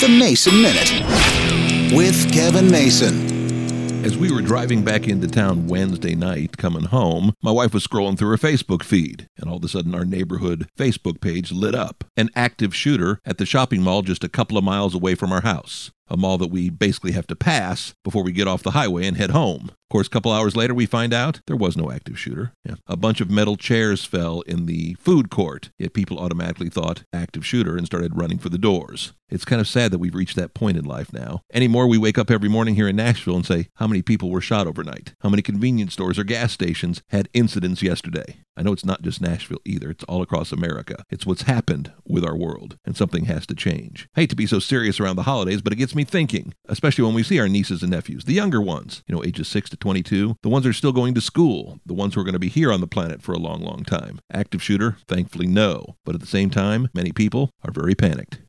The Mason Minute with Kevin Mason. As we were driving back into town Wednesday night, coming home, my wife was scrolling through her Facebook feed, and all of a sudden our neighborhood Facebook page lit up. An active shooter at the shopping mall just a couple of miles away from our house a mall that we basically have to pass before we get off the highway and head home. Of course, a couple hours later, we find out there was no active shooter. Yeah. A bunch of metal chairs fell in the food court, yet people automatically thought active shooter and started running for the doors. It's kind of sad that we've reached that point in life now. Anymore, we wake up every morning here in Nashville and say, How many people were shot overnight? How many convenience stores or gas stations had incidents yesterday? I know it's not just Nashville either, it's all across America. It's what's happened with our world, and something has to change. I hate to be so serious around the holidays, but it gets me thinking, especially when we see our nieces and nephews, the younger ones, you know, ages 6 to 22, the ones that are still going to school, the ones who are going to be here on the planet for a long, long time. Active shooter? Thankfully, no. But at the same time, many people are very panicked.